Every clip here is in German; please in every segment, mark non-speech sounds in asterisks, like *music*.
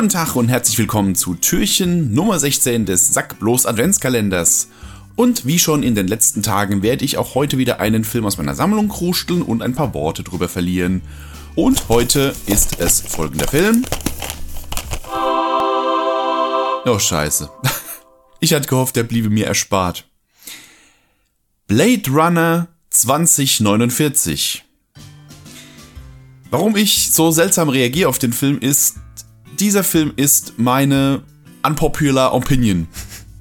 Guten Tag und herzlich willkommen zu Türchen Nummer 16 des Sackblos Adventskalenders. Und wie schon in den letzten Tagen werde ich auch heute wieder einen Film aus meiner Sammlung krusteln und ein paar Worte drüber verlieren. Und heute ist es folgender Film. Oh scheiße. *laughs* Ich hatte gehofft, der bliebe mir erspart. Blade Runner 2049. Warum ich so seltsam reagiere auf den Film ist, dieser Film ist meine unpopular Opinion.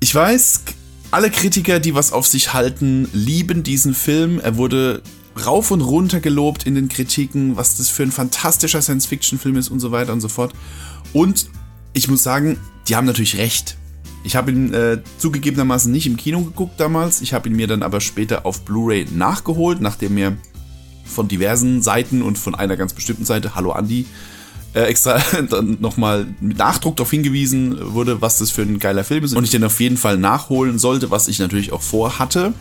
Ich weiß, alle Kritiker, die was auf sich halten, lieben diesen Film. Er wurde rauf und runter gelobt in den Kritiken, was das für ein fantastischer Science-Fiction-Film ist und so weiter und so fort. Und ich muss sagen, die haben natürlich recht. Ich habe ihn äh, zugegebenermaßen nicht im Kino geguckt damals. Ich habe ihn mir dann aber später auf Blu-ray nachgeholt, nachdem mir von diversen Seiten und von einer ganz bestimmten Seite, hallo Andy, äh, extra *laughs* dann nochmal mit Nachdruck darauf hingewiesen wurde, was das für ein geiler Film ist und ich den auf jeden Fall nachholen sollte, was ich natürlich auch vorhatte.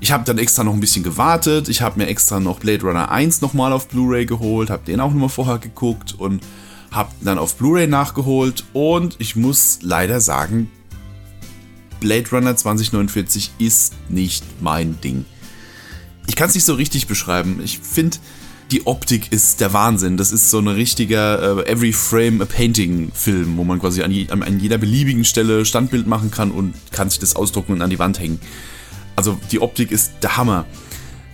Ich habe dann extra noch ein bisschen gewartet. Ich habe mir extra noch Blade Runner 1 nochmal auf Blu-ray geholt, habe den auch nochmal vorher geguckt und habe dann auf Blu-ray nachgeholt. Und ich muss leider sagen, Blade Runner 2049 ist nicht mein Ding. Ich kann es nicht so richtig beschreiben. Ich finde, die Optik ist der Wahnsinn. Das ist so ein richtiger äh, Every Frame a Painting Film, wo man quasi an, je, an, jeder beliebigen Stelle Standbild machen kann und kann sich das ausdrucken und an die Wand hängen. Also die Optik ist der Hammer.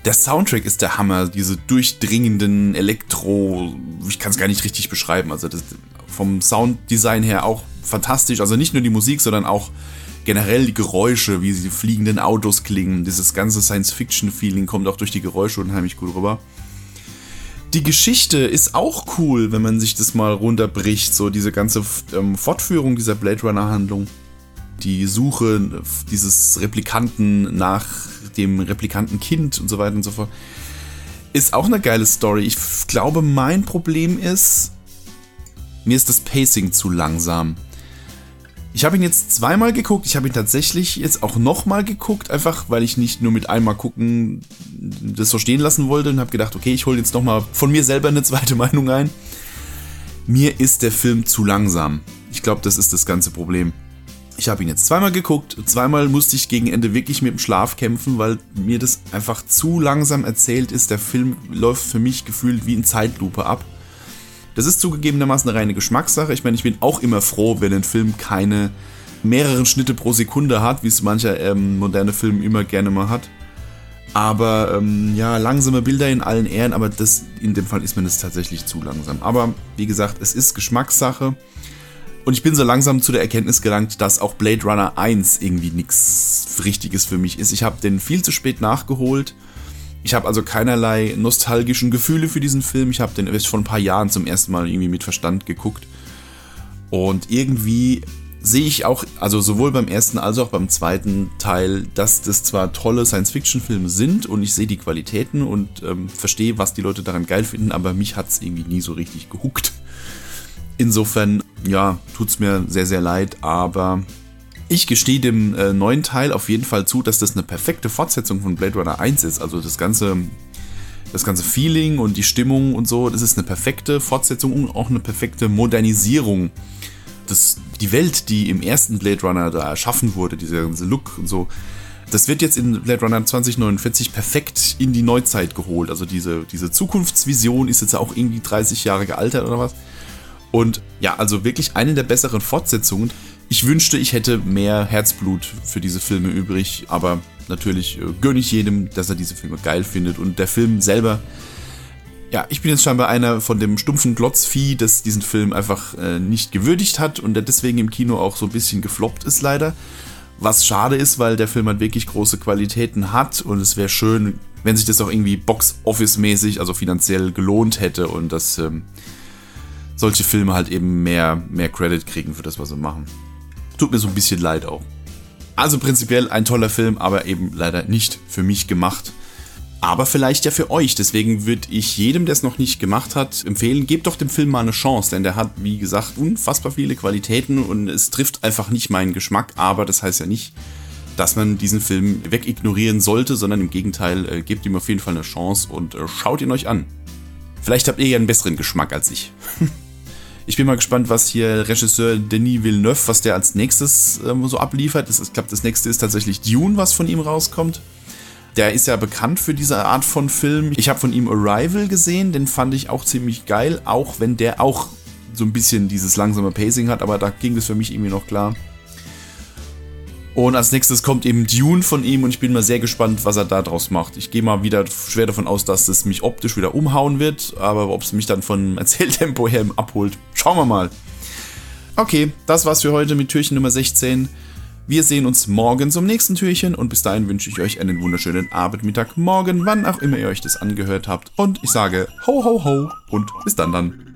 Der Soundtrack ist der Hammer, diese durchdringenden Elektro, ich kann es gar nicht richtig beschreiben. Also das, vom Sounddesign her auch fantastisch. Also nicht nur die Musik, sondern auch generell die Geräusche, wie die fliegenden Autos klingen. Dieses ganze Science-Fiction-Feeling kommt auch durch die Geräusche unheimlich gut rüber. Die Geschichte ist auch cool, wenn man sich das mal runterbricht, so diese ganze ähm, Fortführung dieser Blade Runner-Handlung. Die Suche dieses Replikanten nach dem Replikantenkind und so weiter und so fort. Ist auch eine geile Story. Ich glaube, mein Problem ist, mir ist das Pacing zu langsam. Ich habe ihn jetzt zweimal geguckt. Ich habe ihn tatsächlich jetzt auch nochmal geguckt, einfach weil ich nicht nur mit einmal gucken das so stehen lassen wollte und habe gedacht, okay, ich hole jetzt nochmal von mir selber eine zweite *laughs* Meinung ein. Mir ist der Film zu langsam. Ich glaube, das ist das ganze Problem. Ich habe ihn jetzt zweimal geguckt. Zweimal musste ich gegen Ende wirklich mit dem Schlaf kämpfen, weil mir das einfach zu langsam erzählt ist. Der Film läuft für mich gefühlt wie in Zeitlupe ab. Das ist zugegebenermaßen eine reine Geschmackssache. Ich meine, ich bin auch immer froh, wenn ein Film keine mehreren Schnitte pro Sekunde hat, wie es mancher ähm, moderne Film immer gerne mal hat. Aber ähm, ja, langsame Bilder in allen Ehren, aber das in dem Fall ist mir das tatsächlich zu langsam. Aber wie gesagt, es ist Geschmackssache. Und ich bin so langsam zu der Erkenntnis gelangt, dass auch Blade Runner 1 irgendwie nichts Richtiges für mich ist. Ich habe den viel zu spät nachgeholt ich habe also keinerlei nostalgischen Gefühle für diesen Film. Ich habe den erst vor ein paar Jahren zum ersten Mal irgendwie mit Verstand geguckt. Und irgendwie sehe ich auch, also sowohl beim ersten als auch beim zweiten Teil, dass das zwar tolle Science-Fiction-Filme sind und ich sehe die Qualitäten und ähm, verstehe, was die Leute daran geil finden, aber mich hat es irgendwie nie so richtig gehuckt. Insofern, ja, tut es mir sehr, sehr leid, aber ich gestehe dem äh, neuen Teil auf jeden Fall zu, dass das eine perfekte Fortsetzung von Blade Runner 1 ist. Also das ganze, das ganze Feeling und die Stimmung und so, das ist eine perfekte Fortsetzung und auch eine perfekte Modernisierung. Das, die Welt, die im ersten Blade Runner da erschaffen wurde, dieser ganze Look und so, das wird jetzt in Blade Runner 2049 perfekt in die Neuzeit geholt. Also diese, diese Zukunftsvision ist jetzt auch irgendwie 30 Jahre gealtert oder was. Und ja, also wirklich eine der besseren Fortsetzungen. Ich wünschte, ich hätte mehr Herzblut für diese Filme übrig, aber natürlich äh, gönne ich jedem, dass er diese Filme geil findet. Und der Film selber, ja, ich bin jetzt scheinbar einer von dem stumpfen Glotzvieh, das diesen Film einfach äh, nicht gewürdigt hat und der deswegen im Kino auch so ein bisschen gefloppt ist, leider. Was schade ist, weil der Film halt wirklich große Qualitäten hat und es wäre schön, wenn sich das auch irgendwie Box-Office-mäßig, also finanziell gelohnt hätte und dass ähm, solche Filme halt eben mehr, mehr Credit kriegen für das, was sie machen. Tut mir so ein bisschen leid auch. Also prinzipiell ein toller Film, aber eben leider nicht für mich gemacht. Aber vielleicht ja für euch. Deswegen würde ich jedem, der es noch nicht gemacht hat, empfehlen, gebt doch dem Film mal eine Chance, denn der hat, wie gesagt, unfassbar viele Qualitäten und es trifft einfach nicht meinen Geschmack. Aber das heißt ja nicht, dass man diesen Film wegignorieren sollte, sondern im Gegenteil, äh, gebt ihm auf jeden Fall eine Chance und äh, schaut ihn euch an. Vielleicht habt ihr ja einen besseren Geschmack als ich. *laughs* Ich bin mal gespannt, was hier Regisseur Denis Villeneuve, was der als nächstes ähm, so abliefert. Das, ich glaube, das nächste ist tatsächlich Dune, was von ihm rauskommt. Der ist ja bekannt für diese Art von Film. Ich habe von ihm Arrival gesehen, den fand ich auch ziemlich geil, auch wenn der auch so ein bisschen dieses langsame Pacing hat, aber da ging es für mich irgendwie noch klar. Und als nächstes kommt eben Dune von ihm und ich bin mal sehr gespannt, was er da draus macht. Ich gehe mal wieder schwer davon aus, dass es mich optisch wieder umhauen wird, aber ob es mich dann von *laughs* Erzähltempo her abholt, schauen wir mal. Okay, das war's für heute mit Türchen Nummer 16. Wir sehen uns morgen zum nächsten Türchen und bis dahin wünsche ich euch einen wunderschönen Abend, Mittag, Morgen, wann auch immer ihr euch das angehört habt. Und ich sage ho ho ho und bis dann dann.